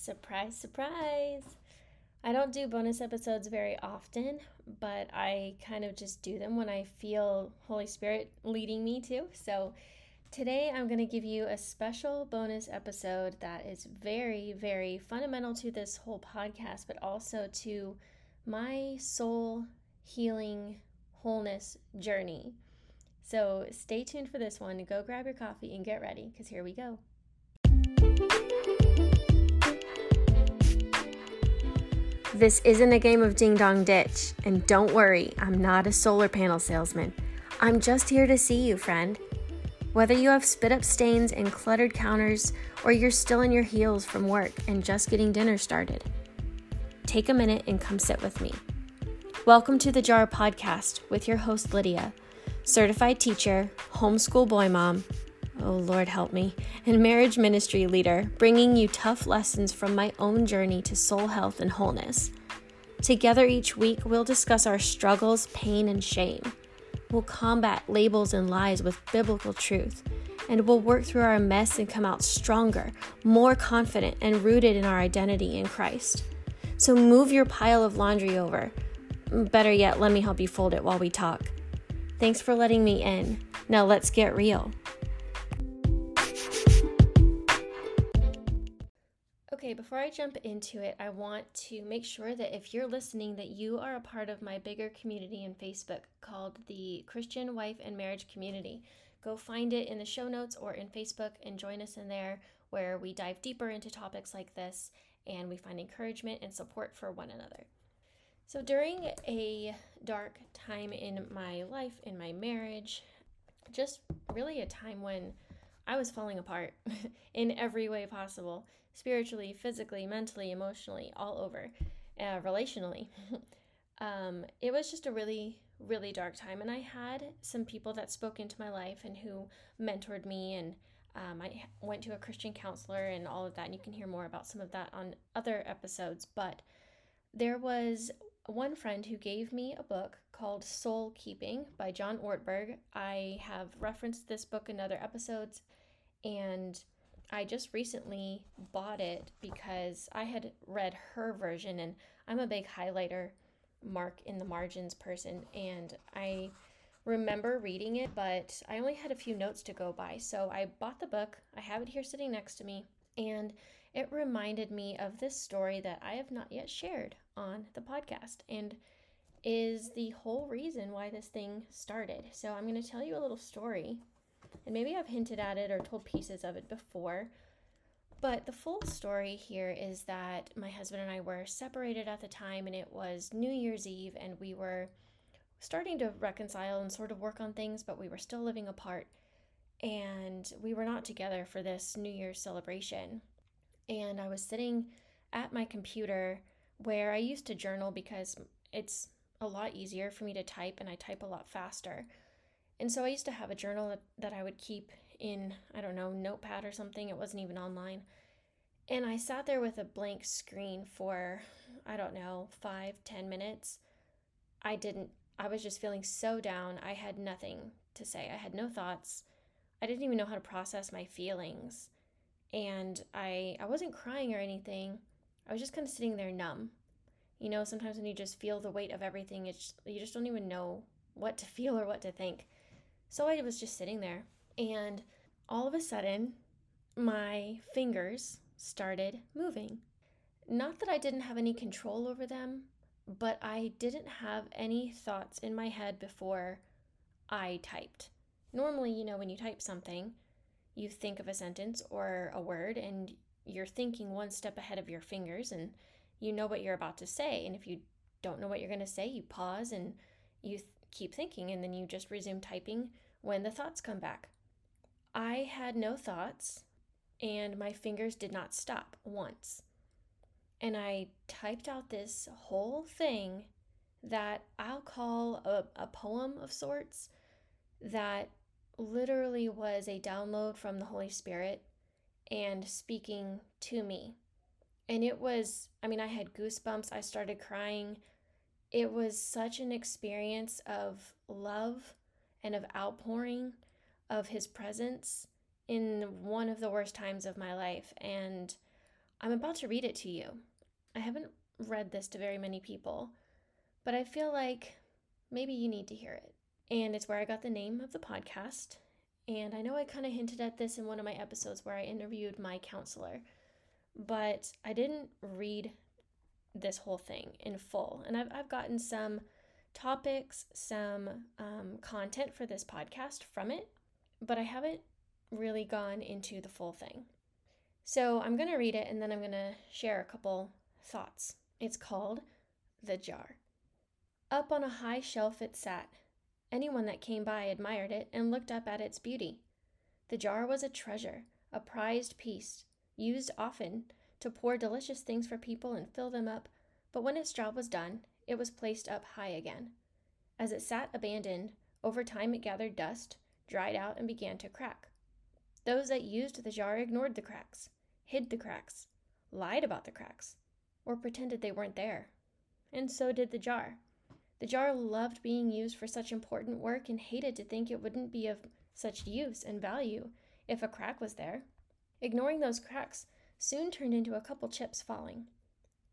Surprise, surprise. I don't do bonus episodes very often, but I kind of just do them when I feel Holy Spirit leading me to. So today I'm going to give you a special bonus episode that is very, very fundamental to this whole podcast, but also to my soul healing wholeness journey. So stay tuned for this one. Go grab your coffee and get ready because here we go. This isn't a game of ding dong ditch, and don't worry, I'm not a solar panel salesman. I'm just here to see you, friend. Whether you have spit up stains and cluttered counters, or you're still in your heels from work and just getting dinner started, take a minute and come sit with me. Welcome to the Jar Podcast with your host, Lydia, certified teacher, homeschool boy mom, oh Lord help me, and marriage ministry leader, bringing you tough lessons from my own journey to soul health and wholeness. Together each week, we'll discuss our struggles, pain, and shame. We'll combat labels and lies with biblical truth, and we'll work through our mess and come out stronger, more confident, and rooted in our identity in Christ. So move your pile of laundry over. Better yet, let me help you fold it while we talk. Thanks for letting me in. Now let's get real. Okay, before I jump into it, I want to make sure that if you're listening that you are a part of my bigger community in Facebook called the Christian Wife and Marriage Community. Go find it in the show notes or in Facebook and join us in there where we dive deeper into topics like this and we find encouragement and support for one another. So, during a dark time in my life, in my marriage, just really a time when I was falling apart in every way possible spiritually, physically, mentally, emotionally, all over, uh, relationally. um, it was just a really, really dark time. And I had some people that spoke into my life and who mentored me. And um, I went to a Christian counselor and all of that. And you can hear more about some of that on other episodes. But there was one friend who gave me a book called Soul Keeping by John Ortberg. I have referenced this book in other episodes. And I just recently bought it because I had read her version and I'm a big highlighter mark in the margins person and I remember reading it but I only had a few notes to go by so I bought the book I have it here sitting next to me and it reminded me of this story that I have not yet shared on the podcast and is the whole reason why this thing started so I'm going to tell you a little story and maybe I've hinted at it or told pieces of it before. But the full story here is that my husband and I were separated at the time, and it was New Year's Eve, and we were starting to reconcile and sort of work on things, but we were still living apart. And we were not together for this New Year's celebration. And I was sitting at my computer where I used to journal because it's a lot easier for me to type and I type a lot faster. And so I used to have a journal that, I would keep in, I don't know, notepad or something. It wasn't even online. And I sat there with a blank screen for, I don't know, five, ten minutes. I didn't, I was just feeling so down. I had nothing to say. I had no thoughts. I didn't even know how to process my feelings. And I, I wasn't crying or anything. I was just kind of sitting there numb. You know, sometimes when you just feel the weight of everything, it's, you just don't even know what to feel or what to think. So I was just sitting there, and all of a sudden, my fingers started moving. Not that I didn't have any control over them, but I didn't have any thoughts in my head before I typed. Normally, you know, when you type something, you think of a sentence or a word and you're thinking one step ahead of your fingers and you know what you're about to say. And if you don't know what you're going to say, you pause and you keep thinking and then you just resume typing when the thoughts come back. I had no thoughts and my fingers did not stop once. And I typed out this whole thing that I'll call a, a poem of sorts that literally was a download from the Holy Spirit and speaking to me. And it was, I mean, I had goosebumps. I started crying it was such an experience of love and of outpouring of his presence in one of the worst times of my life. And I'm about to read it to you. I haven't read this to very many people, but I feel like maybe you need to hear it. And it's where I got the name of the podcast. And I know I kind of hinted at this in one of my episodes where I interviewed my counselor, but I didn't read this whole thing in full. And I've, I've gotten some topics, some um, content for this podcast from it, but I haven't really gone into the full thing. So I'm going to read it and then I'm going to share a couple thoughts. It's called The Jar. Up on a high shelf it sat. Anyone that came by admired it and looked up at its beauty. The jar was a treasure, a prized piece, used often to pour delicious things for people and fill them up, but when its job was done, it was placed up high again. As it sat abandoned, over time it gathered dust, dried out, and began to crack. Those that used the jar ignored the cracks, hid the cracks, lied about the cracks, or pretended they weren't there. And so did the jar. The jar loved being used for such important work and hated to think it wouldn't be of such use and value if a crack was there. Ignoring those cracks soon turned into a couple chips falling.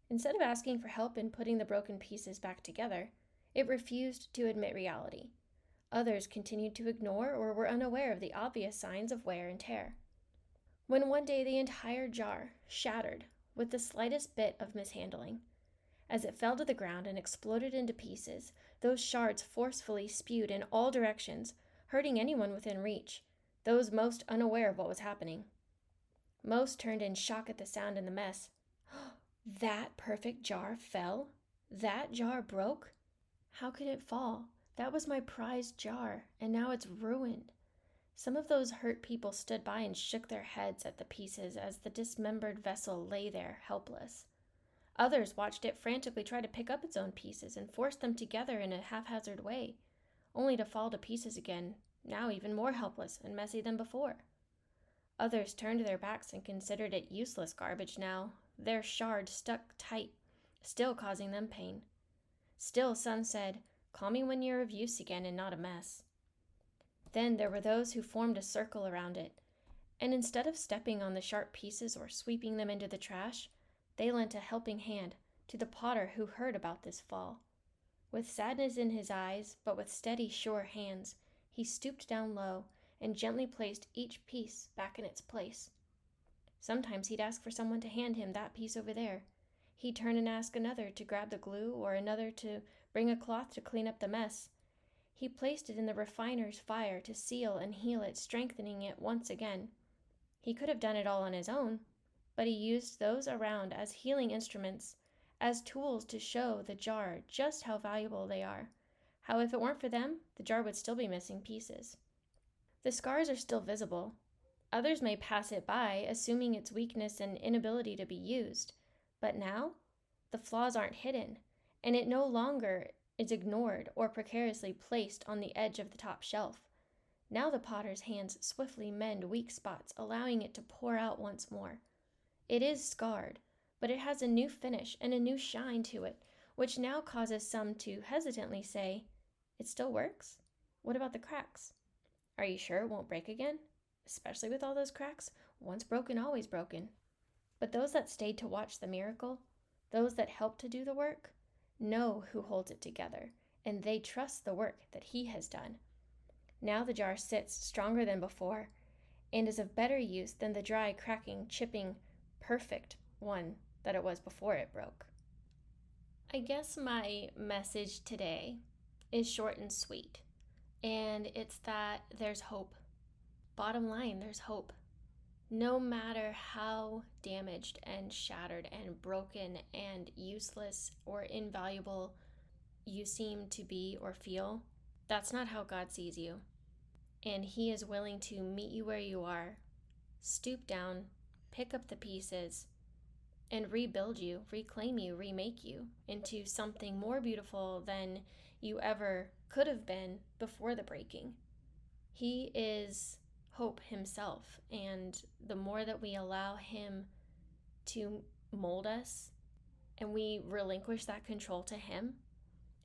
Instead of asking for help in putting the broken pieces back together, it refused to admit reality. Others continued to ignore or were unaware of the obvious signs of wear and tear. When one day the entire jar shattered with the slightest bit of mishandling, as it fell to the ground and exploded into pieces, those shards forcefully spewed in all directions, hurting anyone within reach, those most unaware of what was happening. Most turned in shock at the sound and the mess. that perfect jar fell? That jar broke? How could it fall? That was my prized jar, and now it's ruined. Some of those hurt people stood by and shook their heads at the pieces as the dismembered vessel lay there helpless. Others watched it frantically try to pick up its own pieces and force them together in a haphazard way, only to fall to pieces again, now even more helpless and messy than before. Others turned their backs and considered it useless garbage now, their shard stuck tight, still causing them pain. Still, some said, Call me when you're of use again and not a mess. Then there were those who formed a circle around it, and instead of stepping on the sharp pieces or sweeping them into the trash, they lent a helping hand to the potter who heard about this fall. With sadness in his eyes, but with steady, sure hands, he stooped down low and gently placed each piece back in its place. Sometimes he'd ask for someone to hand him that piece over there. He'd turn and ask another to grab the glue or another to bring a cloth to clean up the mess. He placed it in the refiner's fire to seal and heal it, strengthening it once again. He could have done it all on his own, but he used those around as healing instruments, as tools to show the jar just how valuable they are. How, if it weren't for them, the jar would still be missing pieces. The scars are still visible. Others may pass it by, assuming its weakness and inability to be used. But now, the flaws aren't hidden, and it no longer is ignored or precariously placed on the edge of the top shelf. Now the potter's hands swiftly mend weak spots, allowing it to pour out once more. It is scarred, but it has a new finish and a new shine to it, which now causes some to hesitantly say, It still works? What about the cracks? Are you sure it won't break again? Especially with all those cracks? Once broken, always broken. But those that stayed to watch the miracle, those that helped to do the work, know who holds it together, and they trust the work that he has done. Now the jar sits stronger than before, and is of better use than the dry, cracking, chipping, perfect one that it was before it broke. I guess my message today is short and sweet, and it's that there's hope. Bottom line, there's hope. No matter how damaged and shattered and broken and useless or invaluable you seem to be or feel, that's not how God sees you. And He is willing to meet you where you are, stoop down, pick up the pieces and rebuild you, reclaim you, remake you into something more beautiful than you ever could have been before the breaking. He is hope himself, and the more that we allow him to mold us and we relinquish that control to him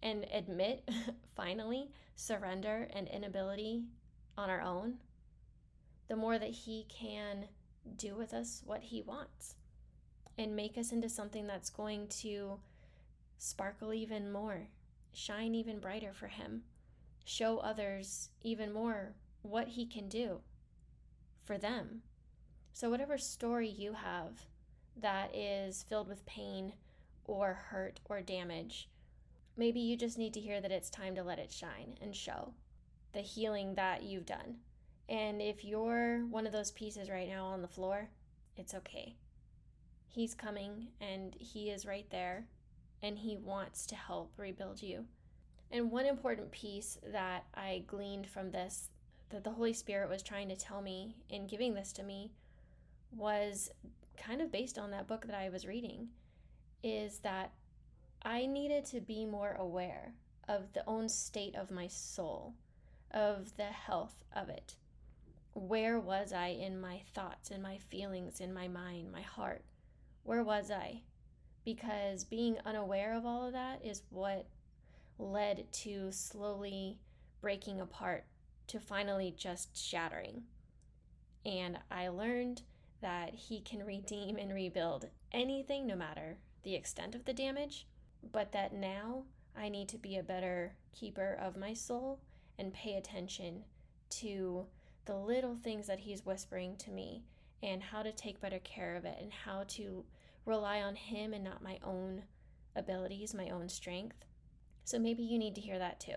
and admit, finally, surrender and inability on our own, the more that he can do with us what He wants. and make us into something that's going to sparkle even more, shine even brighter for Him, show others even more what He can do for them. So, whatever story you have that is filled with pain or hurt or damage, maybe you just need to hear that it's time to let it shine and show the healing that you've done. And if you're one of those pieces right now on the floor, it's okay. He's coming and He is right there and He wants to help rebuild you. And one important piece that I gleaned from this, that the Holy Spirit was trying to tell me in giving this to me, was kind of based on that book that I was reading, is that I needed to be more aware of the own state of my soul, of the health of it. Where was I in my thoughts, in my feelings, in my mind, my heart? Where was I? Because being unaware of all of that is what led to slowly breaking apart to finally just shattering. And I learned that He can redeem and rebuild anything, no matter the extent of the damage, but that now I need to be a better keeper of my soul and pay attention to the little things that He's whispering to me and how to take better care of it and how to rely on Him and not my own abilities, my own strength. So maybe you need to hear that too.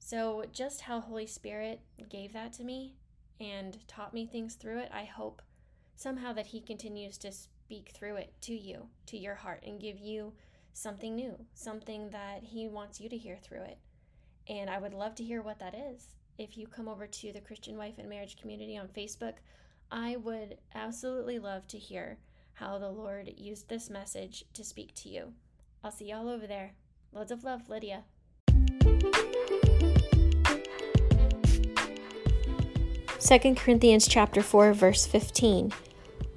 So, just how Holy Spirit gave that to me and taught me things through it, I hope somehow that He continues to speak through it to you, to your heart, and give you something new, something that He wants you to hear through it. And I would love to hear what that is. If you come over to the Christian Wife and Marriage Community on Facebook, I would absolutely love to hear how the Lord used this message to speak to you. I'll see y'all over there. Loads of love, Lydia. Second Corinthians chapter 4 verse 15.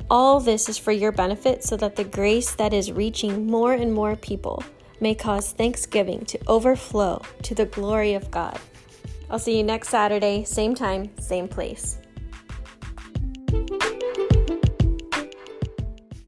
All this is for your benefit so that the grace that is reaching more and more people may cause thanksgiving to overflow to the glory of God. I'll see you next Saturday, same time, same place.